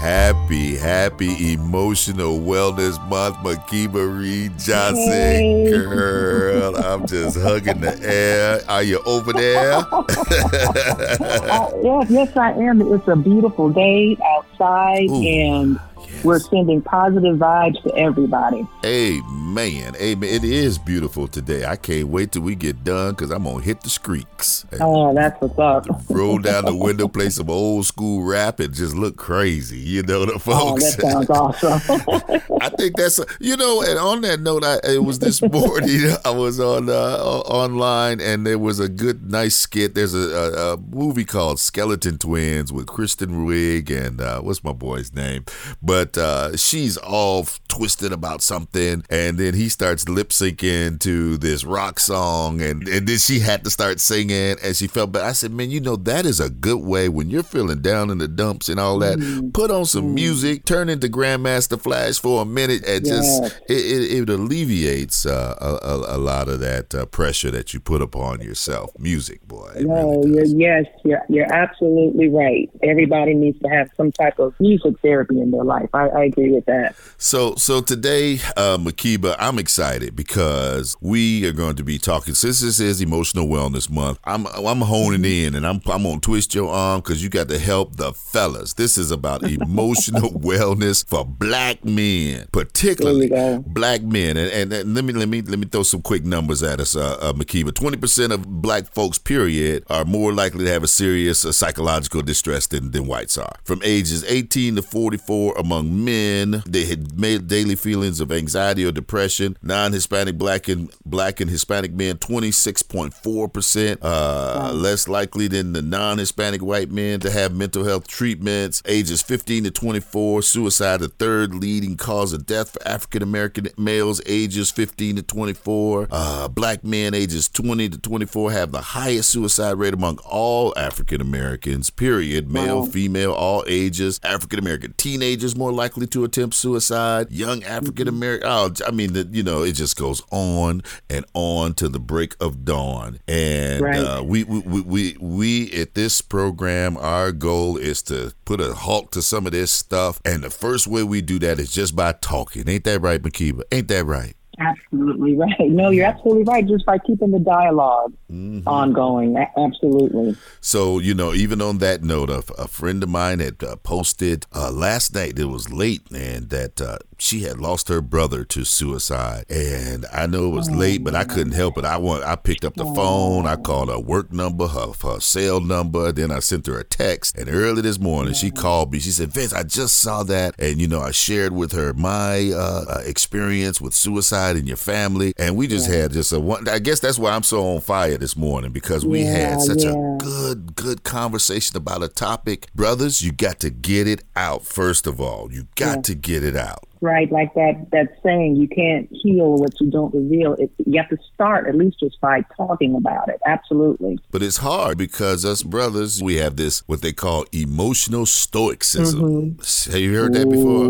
Happy, happy emotional wellness month, Makiba Reed Johnson. Hey. Girl, I'm just hugging the air. Are you over there? uh, yes, yes, I am. It's a beautiful day outside, Ooh. and Yes. We're sending positive vibes to everybody. Amen. Amen. It is beautiful today. I can't wait till we get done because I'm going to hit the streaks. Oh, that's what's up. roll down the window, play some old school rap, and just look crazy. You know, the folks. Oh, that sounds awesome. I think that's, a, you know, and on that note, I, it was this morning, I was on uh, online and there was a good, nice skit. There's a, a, a movie called Skeleton Twins with Kristen Wiig and uh, what's my boy's name? But but uh, she's all twisted about something, and then he starts lip syncing to this rock song, and, and then she had to start singing, and she felt bad. I said, man, you know that is a good way when you're feeling down in the dumps and all that. Mm-hmm. Put on some mm-hmm. music, turn into Grandmaster Flash for a minute, and yeah. just it, it, it alleviates uh, a, a, lot of that uh, pressure that you put upon yourself. Music, boy. No, really yes, you're you're absolutely right. Everybody needs to have some type of music therapy in their life. I, I agree with that. So, so today, uh, Makiba, I'm excited because we are going to be talking. Since this is Emotional Wellness Month, I'm I'm honing in and I'm I'm gonna twist your arm because you got to help the fellas. This is about emotional wellness for black men, particularly black men. And, and, and, let me let me let me throw some quick numbers at us, uh, uh, Makiba. Twenty percent of black folks, period, are more likely to have a serious uh, psychological distress than, than whites are. From ages 18 to 44 among men men they had made daily feelings of anxiety or depression. Non-Hispanic black and black and Hispanic men, 26.4 percent, uh, less likely than the non-Hispanic white men to have mental health treatments. Ages 15 to 24, suicide the third leading cause of death for African American males ages 15 to 24. Uh, black men ages 20 to 24 have the highest suicide rate among all African Americans. Period. Male, wow. female, all ages. African American teenagers more likely to attempt suicide, young African American. Oh, I mean, the, you know, it just goes on and on to the break of dawn. And right. uh, we, we, we, we, at this program, our goal is to put a halt to some of this stuff. And the first way we do that is just by talking. Ain't that right, Makiba? Ain't that right? Absolutely right. No, you're absolutely right. Just by keeping the dialog mm-hmm. ongoing. Absolutely. So, you know, even on that note, a, a friend of mine had uh, posted uh, last night, it was late, and that uh, she had lost her brother to suicide. And I know it was oh, late, but I couldn't help it. I want I picked up the oh. phone, I called her work number, her, her cell number, then I sent her a text. And early this morning, she called me. She said, Vince, I just saw that. And, you know, I shared with her my uh, uh, experience with suicide in your family. And we just yeah. had just a one. I guess that's why I'm so on fire this morning because we yeah, had such yeah. a good, good conversation about a topic. Brothers, you got to get it out first of all. You got to get it out right? Like that that saying, you can't heal what you don't reveal. It, you have to start at least just by talking about it. Absolutely. But it's hard because us brothers, we have this what they call emotional stoicism. Mm-hmm. Have you heard that before?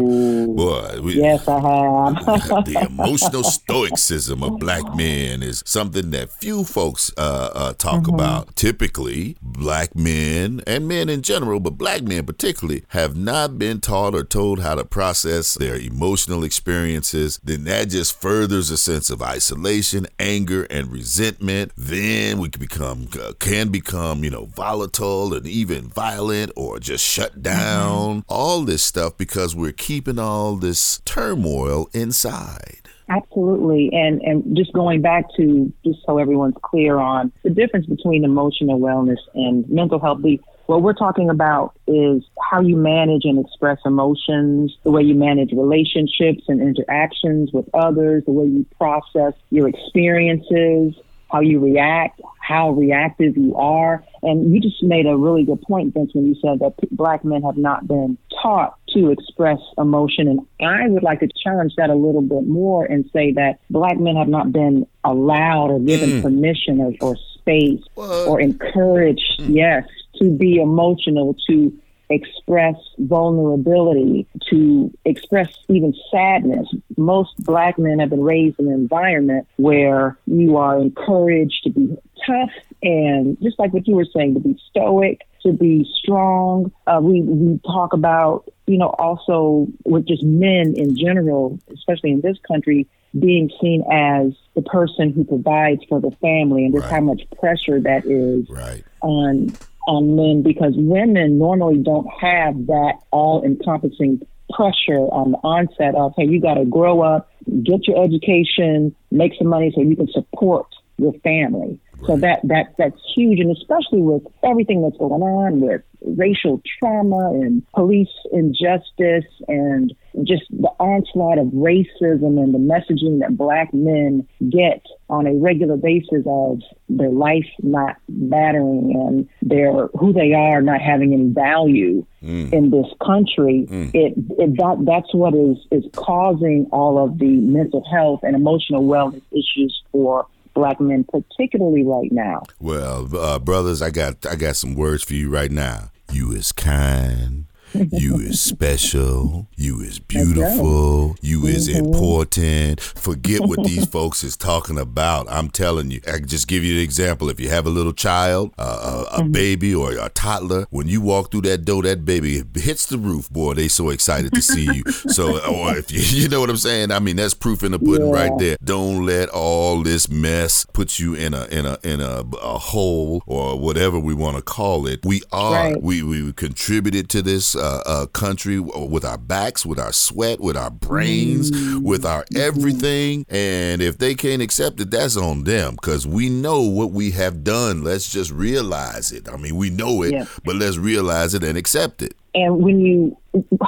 Boy, we, yes, I have. the emotional stoicism of black men is something that few folks uh, uh, talk mm-hmm. about. Typically, black men and men in general, but black men particularly, have not been taught or told how to process their emotions emotional experiences, then that just furthers a sense of isolation, anger, and resentment. Then we can become uh, can become you know volatile and even violent or just shut down. Mm-hmm. All this stuff because we're keeping all this turmoil inside. Absolutely. And and just going back to just so everyone's clear on the difference between emotional wellness and mental health. The what we're talking about is how you manage and express emotions, the way you manage relationships and interactions with others, the way you process your experiences, how you react, how reactive you are. And you just made a really good point, Vince, when you said that black men have not been taught to express emotion. And I would like to challenge that a little bit more and say that black men have not been allowed or given mm. permission or, or space what? or encouraged, mm. yes, to be emotional, to express vulnerability, to express even sadness. Most black men have been raised in an environment where you are encouraged to be tough and just like what you were saying, to be stoic, to be strong. Uh, we we talk about you know also with just men in general, especially in this country, being seen as the person who provides for the family, and just right. how much pressure that is right. on on men because women normally don't have that all encompassing pressure on the onset of hey you got to grow up get your education make some money so you can support your family so that that that's huge, and especially with everything that's going on with racial trauma and police injustice and just the onslaught of racism and the messaging that black men get on a regular basis of their life not mattering and their who they are not having any value mm. in this country mm. it, it that that's what is is causing all of the mental health and emotional wellness issues for black men, particularly right now. Well, uh, brothers, I got I got some words for you right now. You is kind you is special. You is beautiful. You is mm-hmm. important. Forget what these folks is talking about. I'm telling you. I can just give you an example. If you have a little child, uh, a, a mm-hmm. baby or a toddler, when you walk through that door, that baby hits the roof. Boy, they so excited to see you. so, or if you, you know what I'm saying. I mean, that's proof in the pudding yeah. right there. Don't let all this mess put you in a in a in a, a hole or whatever we want to call it. We are right. we we contributed to this uh, uh, country with our backs, with our sweat, with our brains, mm. with our everything. And if they can't accept it, that's on them because we know what we have done. Let's just realize it. I mean, we know it, yeah. but let's realize it and accept it. And when you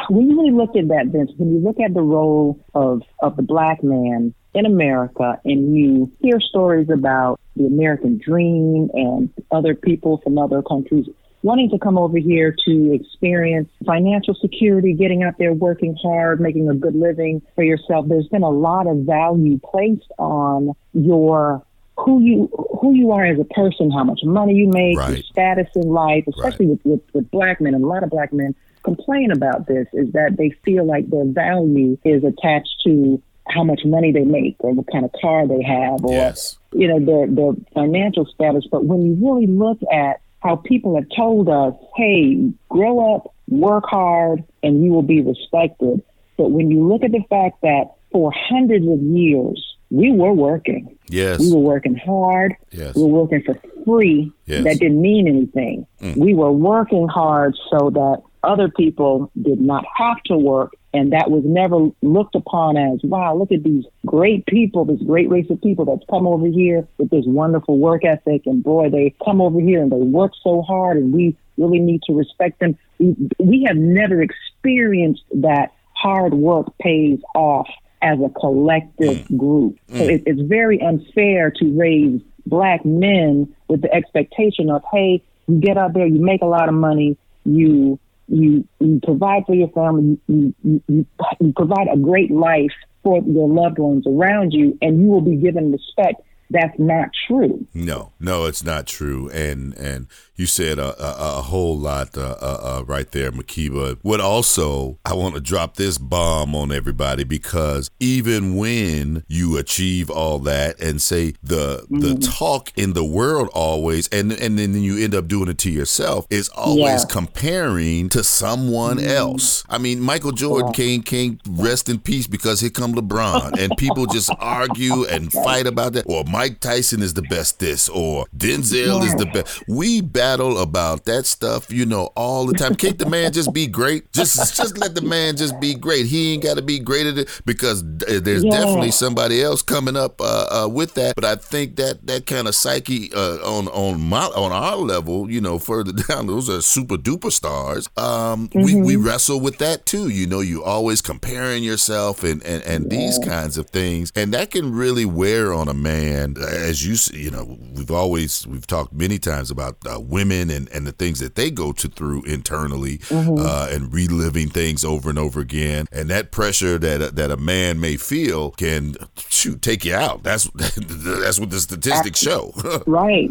when you really look at that, Vince, when you look at the role of of the black man in America, and you hear stories about the American dream and other people from other countries wanting to come over here to experience financial security, getting out there working hard, making a good living for yourself. There's been a lot of value placed on your who you who you are as a person, how much money you make, right. your status in life, especially right. with, with, with black men and a lot of black men complain about this is that they feel like their value is attached to how much money they make or what kind of car they have or yes. you know their their financial status but when you really look at how people have told us, hey, grow up, work hard, and you will be respected. But when you look at the fact that for hundreds of years, we were working. Yes. We were working hard. Yes. We were working for free. Yes. That didn't mean anything. Mm. We were working hard so that other people did not have to work and that was never looked upon as, wow, look at these great people, this great race of people that's come over here with this wonderful work ethic. And boy, they come over here and they work so hard and we really need to respect them. We, we have never experienced that hard work pays off as a collective mm. group. Mm. So it, it's very unfair to raise black men with the expectation of, hey, you get out there, you make a lot of money, you you, you provide for your family, you, you, you, you provide a great life for your loved ones around you, and you will be given respect that's not true. No, no, it's not true. And and you said a, a, a whole lot uh, uh, uh, right there, Makiba. What also, I want to drop this bomb on everybody because even when you achieve all that and say the mm-hmm. the talk in the world always, and and then you end up doing it to yourself, is always yeah. comparing to someone mm-hmm. else. I mean, Michael Jordan yeah. can't can't rest in peace because here come LeBron, and people just argue and fight about that. Or Mike Tyson is the best this, or Denzel yeah. is the best. We battle about that stuff, you know, all the time. Can't the man just be great? Just just let the man just be great. He ain't got to be greater than, because there's yeah. definitely somebody else coming up uh, uh, with that. But I think that that kind of psyche uh, on on my on our level, you know, further down, those are super duper stars. Um, mm-hmm. We we wrestle with that too. You know, you always comparing yourself and and, and yeah. these kinds of things, and that can really wear on a man as you you know we've always we've talked many times about uh, women and, and the things that they go to through internally Mm-hmm. uh, and reliving things over and over again. And that pressure that that a man may feel can shoot take you out. That's that's what the statistics show. Right.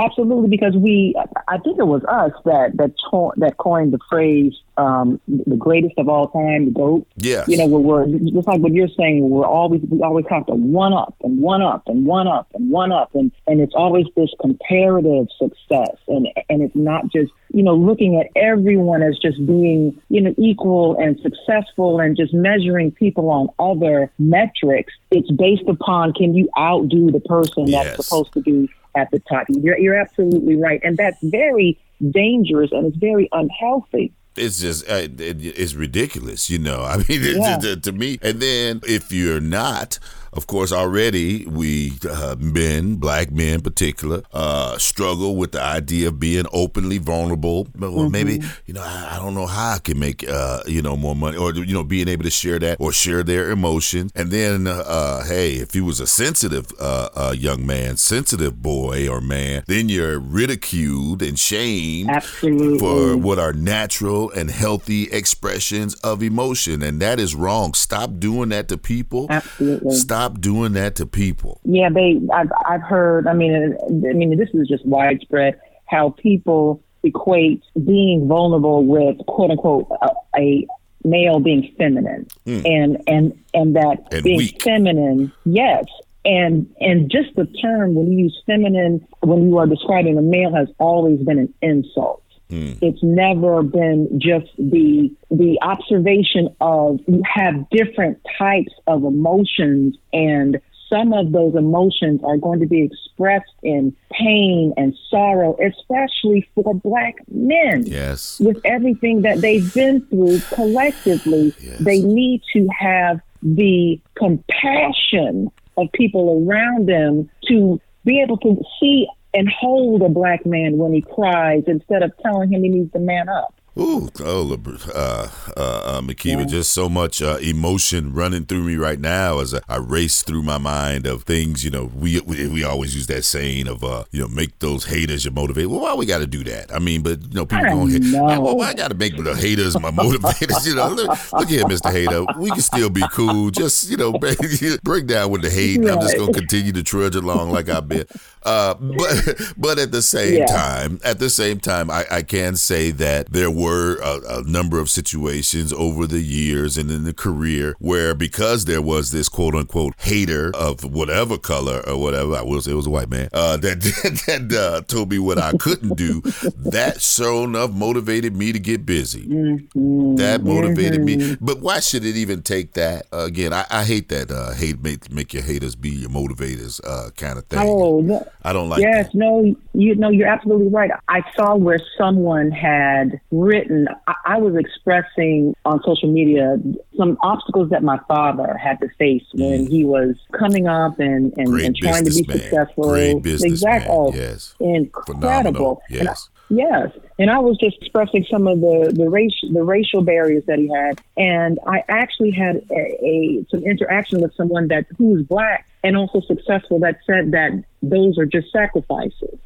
Absolutely, because we, I think it was us that that to, that coined the phrase um, "the greatest of all time," the goat. yes. You know, where we're just like what you're saying. We're always we always have to one up and one up and one up and one up, and and it's always this comparative success, and and it's not just you know looking at everyone as just being you know equal and successful, and just measuring people on other metrics. It's based upon can you outdo the person Yes. that's supposed to be at the top. You're, you're absolutely right, and that's very dangerous and it's very unhealthy. It's just uh, it, it's ridiculous, you know. I mean, Yeah. to, to me. And then if you're not, of course, already we uh, men, black men in particular, uh, struggle with the idea of being openly vulnerable. Well, maybe you know, I, I don't know how I can make uh, you know more money, or you know, being able to share that or share their emotion. And then, uh, hey, if he was a sensitive uh, uh, young man, sensitive boy or man, then you're ridiculed and shamed Absolutely. for what are natural and healthy expressions of emotion. And that is wrong. Stop doing that to people. Absolutely. Stop doing that to people. Yeah, they. I've I've heard. I mean, uh, I mean, this is just widespread. How people equate being vulnerable with quote unquote a, a male being feminine, hmm. and and and that And being weak. feminine, yes. And and just the term when you use feminine when you are describing a male has always been an insult. Hmm. It's never been just the the observation of you have different types of emotions and some of those emotions are going to be expressed in pain and sorrow, especially for black men. Yes. With everything that they've been through collectively, Yes. they need to have the compassion of people around them to be able to see and hold a black man when he cries instead of telling him he needs to man up. Ooh, oh, uh, uh, uh, Makiba, just so much uh, emotion running through me right now as I, I race through my mind of things. You know, we we, we always use that saying of, uh, you know, make those haters your motivator. Well, why we got to do that? I mean, but you know, people going, hate. well, why I got to make the haters my motivators? You know, look, look here, Mister Hater, we can still be cool. Just you know, break, break down with the hate. I'm just gonna continue to trudge along like I've been. Uh, but but at the same Yeah. time, at the same time, I, I can say that there were a, a number of situations over the years and in the career where because there was this quote unquote hater of whatever color or whatever, I will say it was a white man, uh, that that uh, told me what I couldn't do. That sure enough motivated me to get busy. That motivated me. But why should it even take that? Uh, again, I, I hate that uh, hate make make your haters be your motivators uh, kind of thing. Oh, no. I don't like yes, that. no, you know, you're absolutely right. I saw where someone had written, I, I was expressing on social media some obstacles that my father had to face when he was coming up and, and, Mm. And trying to be businessman. successful. Great businessman, Exactly. Oh, yes. Incredible. Phenomenal, And I- yes. Yes, and I was just expressing some of the the race the racial barriers that he had, and I actually had a, a some interaction with someone that who was black and also successful that said that those are just sacrifices.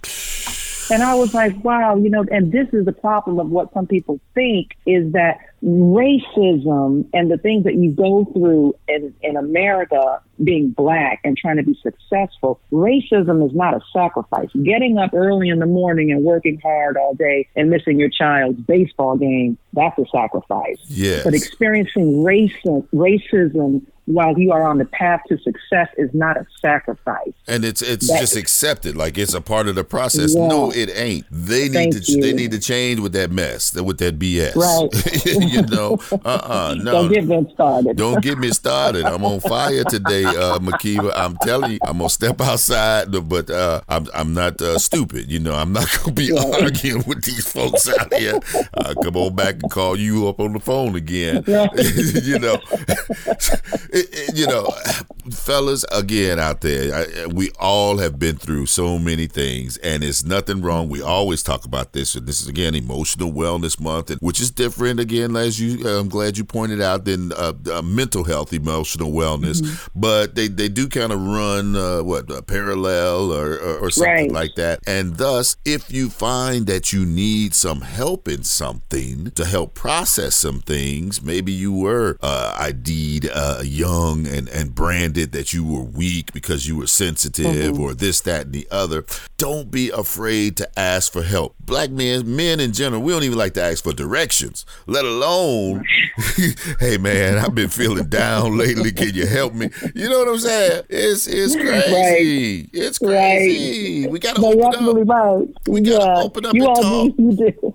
And I was like, wow, you know, and this is the problem of what some people think is that racism and the things that you go through in, in America being black and trying to be successful, racism is not a sacrifice. Getting up early in the morning and working hard all day and missing your child's baseball game, that's a sacrifice. Yes. But experiencing racism, racism while you are on the path to success is not a sacrifice. and it's it's That- just accepted like it's a part of the process. Yeah. No, it ain't. They need Thank to they need to change with that mess, with that BS. Right. you know, uh, uh no. Don't get me started. Don't get me started. I'm on fire today, uh, Makiba. I'm telling you, I'm gonna step outside, but uh, I'm I'm not uh, stupid. You know, I'm not gonna be arguing with these folks out here. Uh, come on back and call you up on the phone again. you know, It- it- you know, fellas, again out there, I, we all have been through so many things, and it's nothing wrong. We always talk about this, and this is again emotional wellness month, and, which is different. Again, as you, I'm glad you pointed out, than uh, uh, mental health, emotional wellness. Mm-hmm. But they they do kind of run uh, what parallel or, or, or something right. like that, and thus, if you find that you need some help in something to help process some things, maybe you were uh, ID'd uh, young and and branded that you were weak because you were sensitive mm-hmm. or this, that, and the other. Don't be afraid to ask for help. Black men, men in general, we don't even like to ask for directions, let alone, hey man, I've been feeling down lately. Can you help me? You know what I'm saying? It's it's crazy. Right. It's crazy. Right. We gotta no, open up. right. We gotta yeah. open up you and all talk. Do, you do.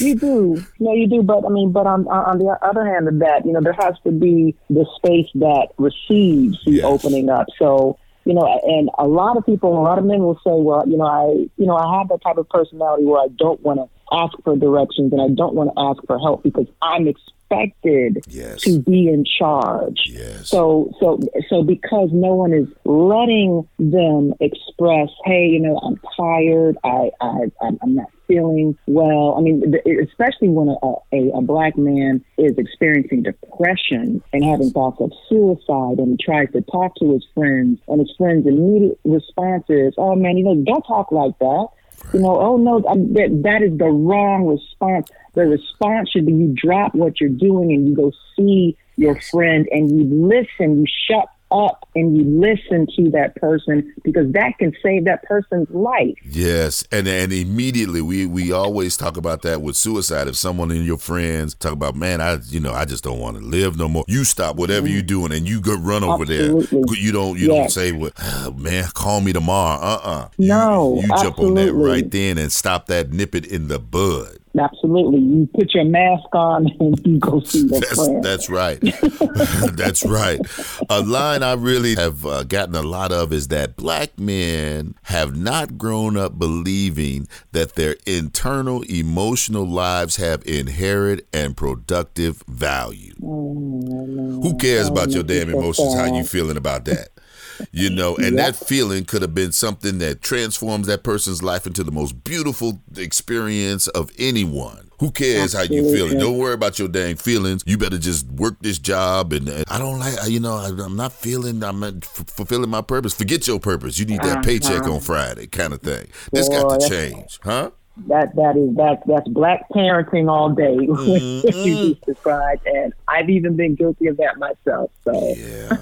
you do. No, you do. But I mean, but on on the other hand of that, you know, there has to be the space that receives the yes. opening up. So you know, and a lot of people, a lot of men will say, well, you know, I, you know, I have that type of personality where I don't want to ask for directions and I don't want to ask for help because I'm expected yes. to be in charge. Yes. So, so, so because no one is letting them express, hey, you know, I'm tired. I, I, I'm not feeling well. I mean, especially when a, a, a black man is experiencing depression and having thoughts of suicide and he tries to talk to his friends and his friends' immediate response is, oh man, you know, don't talk like that. You know, oh no, that that is the wrong response. The response should be you drop what you're doing and you go see your friend and you listen. You shut up and you listen to that person because that can save that person's life. Yes, and and immediately we we always talk about that with suicide. If someone in your friends talk about, man, I you know I just don't want to live no more. You stop whatever mm. you're doing and you go run over absolutely. there. You don't you yes. don't say, well, oh, man, call me tomorrow. Uh uh-uh. uh No, you, you jump on that right then and stop that, nip it in the bud. Absolutely. You put your mask on and you go see the that's, friend. That's right. that's right. A line I really have uh, gotten a lot of is that black men have not grown up believing that their internal emotional lives have inherent and productive value. Oh, Who cares oh, about your damn emotions? How you feeling about that? You know, and that feeling could have been something that transforms that person's life into the most beautiful experience of anyone. Who cares Absolutely. how you feeling? Don't worry about your dang feelings. You better just work this job. And, and I don't like, you know, I, am not feeling, I'm not f- fulfilling my purpose. Forget your purpose. You need that uh-huh. paycheck on Friday, kind of thing. This Boy, got to change, huh? That that is that that's black parenting all day. Mm-hmm. you described and i've even been guilty of that myself so. Yeah.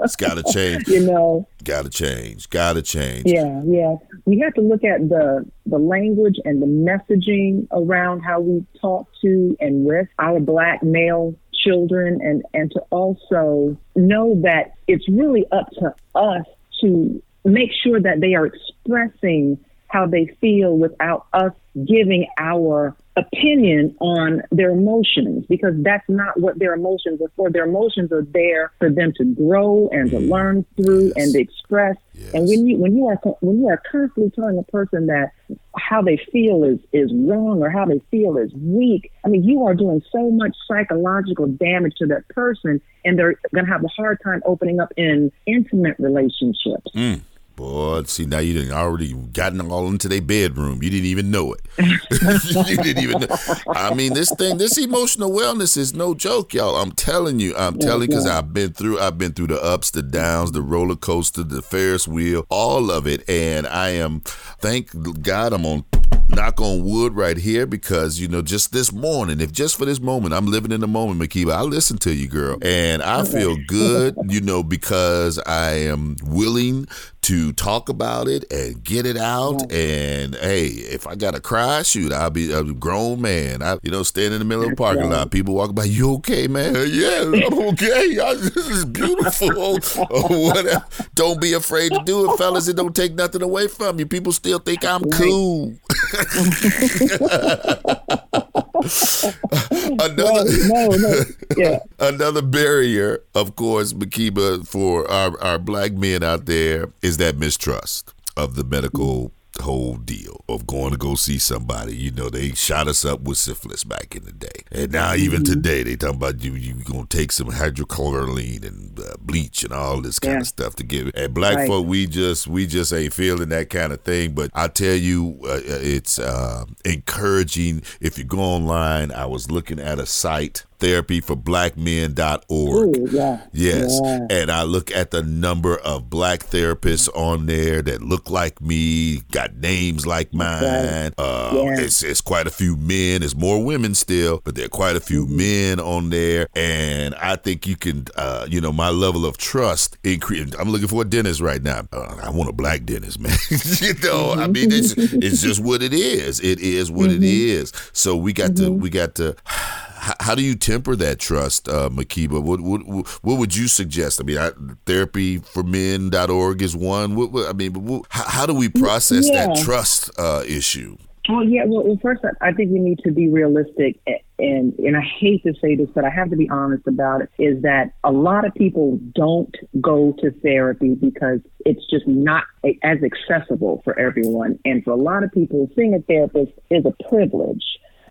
It's got to change. You know. Got to change. Got to change. Yeah yeah. We have to look at the the language and the messaging around how we talk to and with our black male children and and to also know that it's really up to us to make sure that they are expressing how they feel without us giving our opinion on their emotions because that's not what their emotions are for. Their emotions are there for them to grow and to learn through yes. and to express. Yes. And when you when you are when you are constantly telling a person that how they feel is is wrong or how they feel is weak, I mean you are doing so much psychological damage to that person, and they're going to have a hard time opening up in intimate relationships. Mm. Boy, see now you didn't already gotten all into their bedroom. You didn't even know it. you didn't even know. I mean, this thing, this emotional wellness is no joke, y'all. I'm telling you, I'm telling you because I've been through, I've been through the ups, the downs, the roller coaster, the Ferris wheel, all of it, and I am, thank God, I'm on knock on wood right here because you know just this morning if just for this moment i'm living in the moment makiba i listen to you girl and i feel good you know because i am willing to talk about it and get it out. And hey, if I gotta cry, shoot, I'll be a grown man. I, you know, stand in the middle of the parking lot. People walk by, you okay, man? Uh, yeah, I'm okay. I, this is beautiful. or whatever. Don't be afraid to do it, fellas. It don't take nothing away from you. People still think I'm cool. another no, no, no. Yeah. another barrier, of course, Makiba, for our, our black men out there is that mistrust of the medical whole deal of going to go see somebody. You know, they shot us up with syphilis back in the day, and now even mm-hmm. today they talking about you you gonna take some hydrochlorine and uh, bleach and all this kind yeah. of stuff to give it. And black right. folk, we just we just ain't feeling that kind of thing. But I tell you, uh, it's uh, encouraging. If you go online, I was looking at a site therapyforblackmen.org. Ooh, yeah. Yes. Yeah. And I look at the number of black therapists on there that look like me, got names like mine. Uh, yeah. it's, it's quite a few men. It's more women still, but there are quite a few mm-hmm. men on there. And I think you can, uh, you know, my level of trust increase. I'm looking for a dentist right now. Uh, I want a black dentist, man. you know, I mean, it's, it's just what it is. It is what mm-hmm. it is. So we got mm-hmm. to, we got to, how do you temper that trust, uh, Makiba? What, what what would you suggest? I mean, I, therapyformen.org is one. What, what, I mean, what, how, how, do we process yeah. that trust uh, issue? Well, yeah. Well, first, I think we need to be realistic, and and I hate to say this, but I have to be honest about it. Is that a lot of people don't go to therapy because it's just not as accessible for everyone, and for a lot of people, seeing a therapist is a privilege.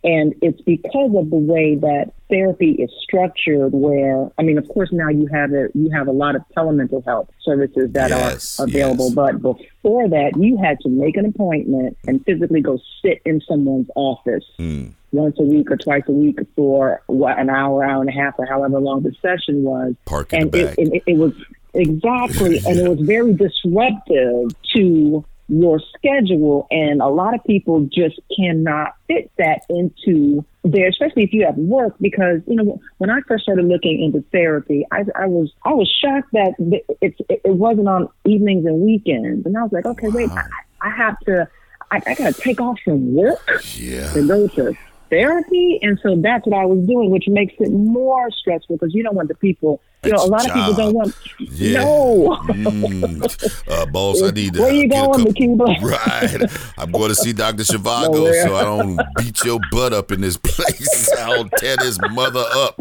And it's because of the way that therapy is structured where, I mean, of course, now you have a, you have a lot of telemental health services that yes, are available. Yes. But before that, you had to make an appointment and physically go sit in someone's office. Mm. Once a week or twice a week for what an hour, hour and a half, or however long the session was. Park and it, it, it was exactly, and it was very disruptive to your schedule. And a lot of people just cannot fit that into there, especially if you have work, because, you know, when I first started looking into therapy, I, I was, I was shocked that it, it, it wasn't on evenings and weekends. And I was like, okay, wait, I, I have to, I, I got to take off from work yeah. to go to therapy. And so that's what I was doing, which makes it more stressful because you don't want the people, you know, a lot job. of people don't want, yeah. no. mm. uh, boss, I need to. Where you going, couple, Right. I'm going to see Dr. Zhivago no, so I don't beat your butt up in this place. I'll tear his mother up.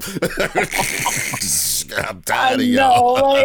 I'm tired of y'all.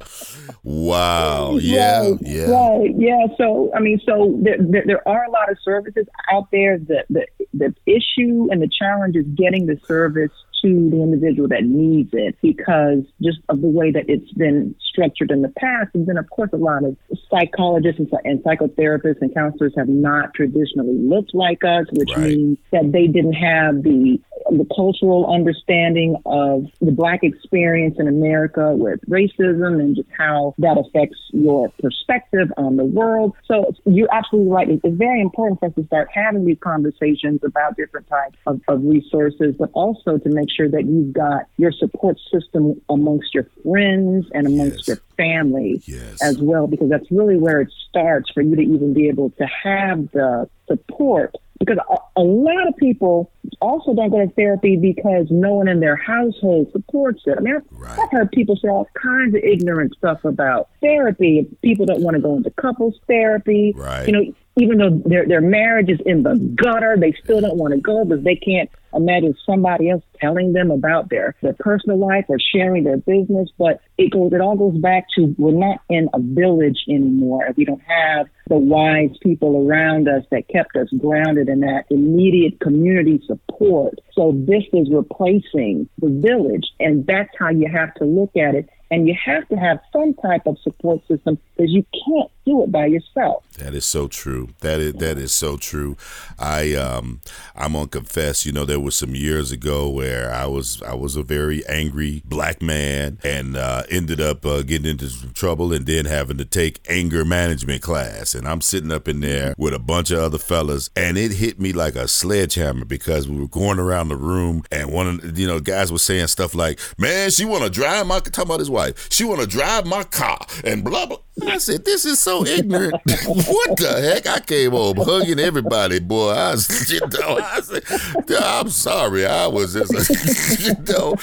wow. Yeah. Right, yeah. Right. Yeah. So, I mean, so there, there, there, are a lot of services out there. The, the, the issue and the challenge is getting the service to the individual that needs it because just of the way that it's been structured in the past. And then, of course, a lot of psychologists and, and psychotherapists and counselors have not traditionally looked like us, which right. means that they didn't have the the cultural understanding of the black experience in America with racism and just how that affects your perspective on the world. So you're absolutely right. It's very important for us to start having these conversations about different types of, of resources, but also to make sure that you've got your support system amongst your friends and amongst yes. your family yes. as well, because that's really where it starts for you to even be able to have the support. Because a, a lot of people also don't go to therapy because no one in their household supports it. I mean, I've, right. I've heard people say all kinds of ignorant stuff about therapy. People don't want to go into couples therapy. Right. You know, even though their their marriage is in the gutter, they still don't want to go because they can't imagine somebody else telling them about their their personal life or sharing their business. But it goes it all goes back to we're not in a village anymore. We don't have the wise people around us that kept us grounded in that immediate community support. So this is replacing the village, and that's how you have to look at it. And you have to have some type of support system because you can't do it by yourself. That is so true. That is that is so true. I um I'm gonna confess, you know, there was some years ago where I was I was a very angry black man and uh, ended up uh, getting into some trouble and then having to take anger management class. And I'm sitting up in there with a bunch of other fellas, and it hit me like a sledgehammer because we were going around the room and one of you know guys was saying stuff like, "Man, she want to drive my talking about his wife. She want to drive my car and blah blah." I said, "This is so ignorant. what the heck?" I came home hugging everybody, boy. I was, you know, I said, "I'm sorry, I was just, you know,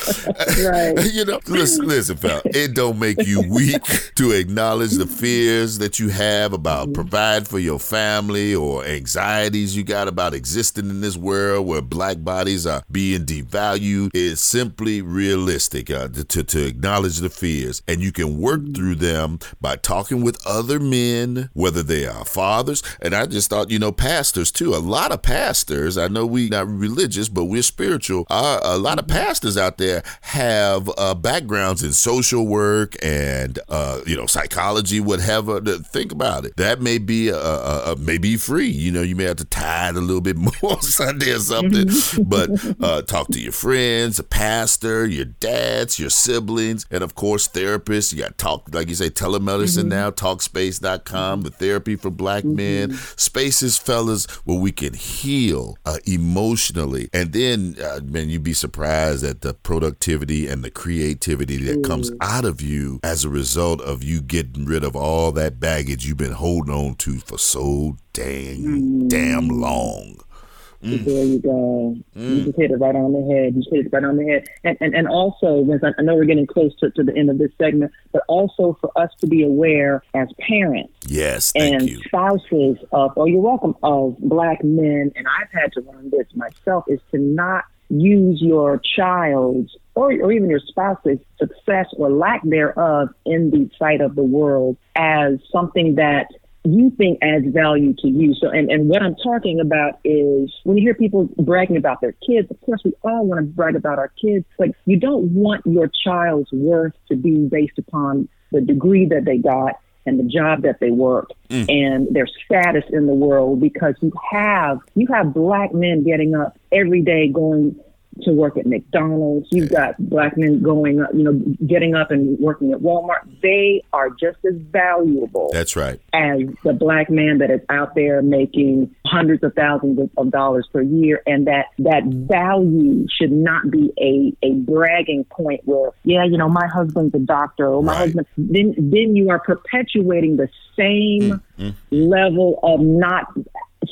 right. you know." Listen, listen, pal. It don't make you weak to acknowledge the fears that you have about provide for your family or anxieties you got about existing in this world where black bodies are being devalued. It's simply realistic uh, to to acknowledge the fears, and you can work through them by talking talking with other men, whether they are fathers, and I just thought, you know, pastors too. A lot of pastors, I know we not religious, but we're spiritual. Uh, a lot of pastors out there have uh, backgrounds in social work and uh, you know psychology, whatever. Think about it. That may be a, a, a may be free. You know, you may have to tithe a little bit more Sunday or something, but uh, talk to your friends, a pastor, your dads, your siblings, and of course therapists. You got talk like you say telemedicine mm-hmm. Now. Talkspace.com, the therapy for Black mm-hmm. men. Spaces, fellas, where we can heal uh, emotionally, and then uh, man, you'd be surprised at the productivity and the creativity that mm. comes out of you as a result of you getting rid of all that baggage you've been holding on to for so dang mm. damn long. Mm. There you go. Mm. You just hit it right on the head. You just hit it right on the head. And and, and also, I know we're getting close to, to the end of this segment, but also for us to be aware as parents. Yes, and you. spouses of, oh, you're welcome, of black men, and I've had to learn this myself, is to not use your child's or, or even your spouse's success or lack thereof in the sight of the world as something that you think adds value to you. So, and, and what I'm talking about is when you hear people bragging about their kids, of course, we all want to brag about our kids, but you don't want your child's worth to be based upon the degree that they got and the job that they work mm. and their status in the world because you have you have black men getting up every day going to work at McDonald's. You've got black men going, you know, getting up and working at Walmart. They are just as valuable. That's right. As the black man that is out there making hundreds of thousands of dollars per year, and that that value should not be a a bragging point where, yeah, you know, my husband's a doctor or my right. husband. Then then you are perpetuating the same mm-hmm. level of not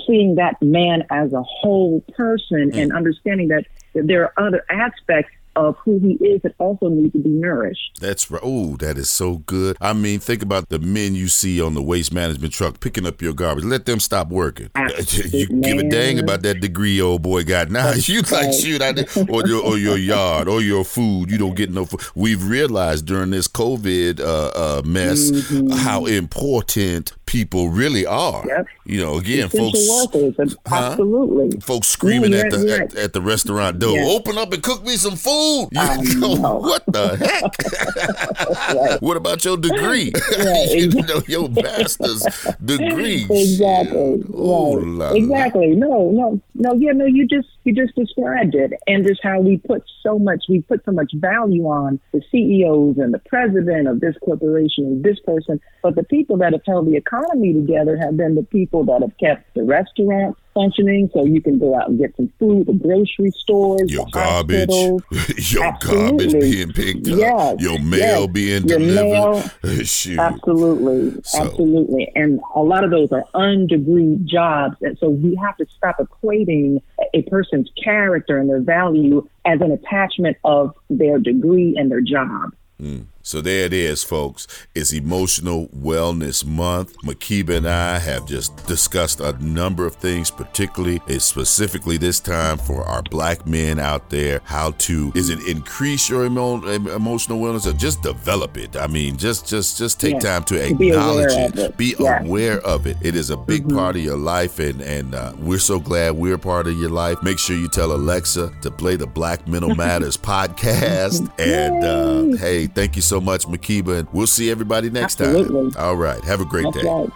seeing that man as a whole person mm. and understanding that there are other aspects of who he is that also need to be nourished. That's right. Oh, that is so good. I mean, think about the men you see on the waste management truck picking up your garbage. Let them stop working. you man. give a dang about that degree old boy got. Now you like shoot out there, or your or your yard or your food. You don't get no food. We've realized during this COVID uh, uh, mess mm-hmm. how important people really are. Yep. You know, again, Essential folks, workers, absolutely. Folks screaming yeah, at the right. at, at, the restaurant door, yeah. "Open up and cook me some food." You know, what the heck? right. What about your degree? Right. you know, your master's degree. Exactly. Oh, right. Exactly. No, no, no. Yeah, no. You just you just described it, and just how we put so much we put so much value on the CEOs and the president of this corporation and this person, but the people that have held the economy together have been the people that have kept the restaurants functioning so you can go out and get some food, the grocery stores, your garbage, your absolutely. garbage being picked up, yes. your mail yes. being your delivered. Mail, absolutely, so. absolutely. And a lot of those are undegreed jobs. And so we have to stop equating a person's character and their value as an attachment of their degree and their job. Mm. So there it is, folks. It's Emotional Wellness Month. Makiba and I have just discussed a number of things, particularly, specifically this time for our black men out there, how to is it increase your emo- emotional wellness or just develop it? I mean, just just just take time to acknowledge be it, it, be yeah. aware of it. It is a big mm-hmm. part of your life, and and uh, we're so glad we're part of your life. Make sure you tell Alexa to play the Black Mental Matters podcast. And uh, hey, thank you so so much, Makiba. And we'll see everybody next Absolutely. time. All right. Have a great That's day. Right.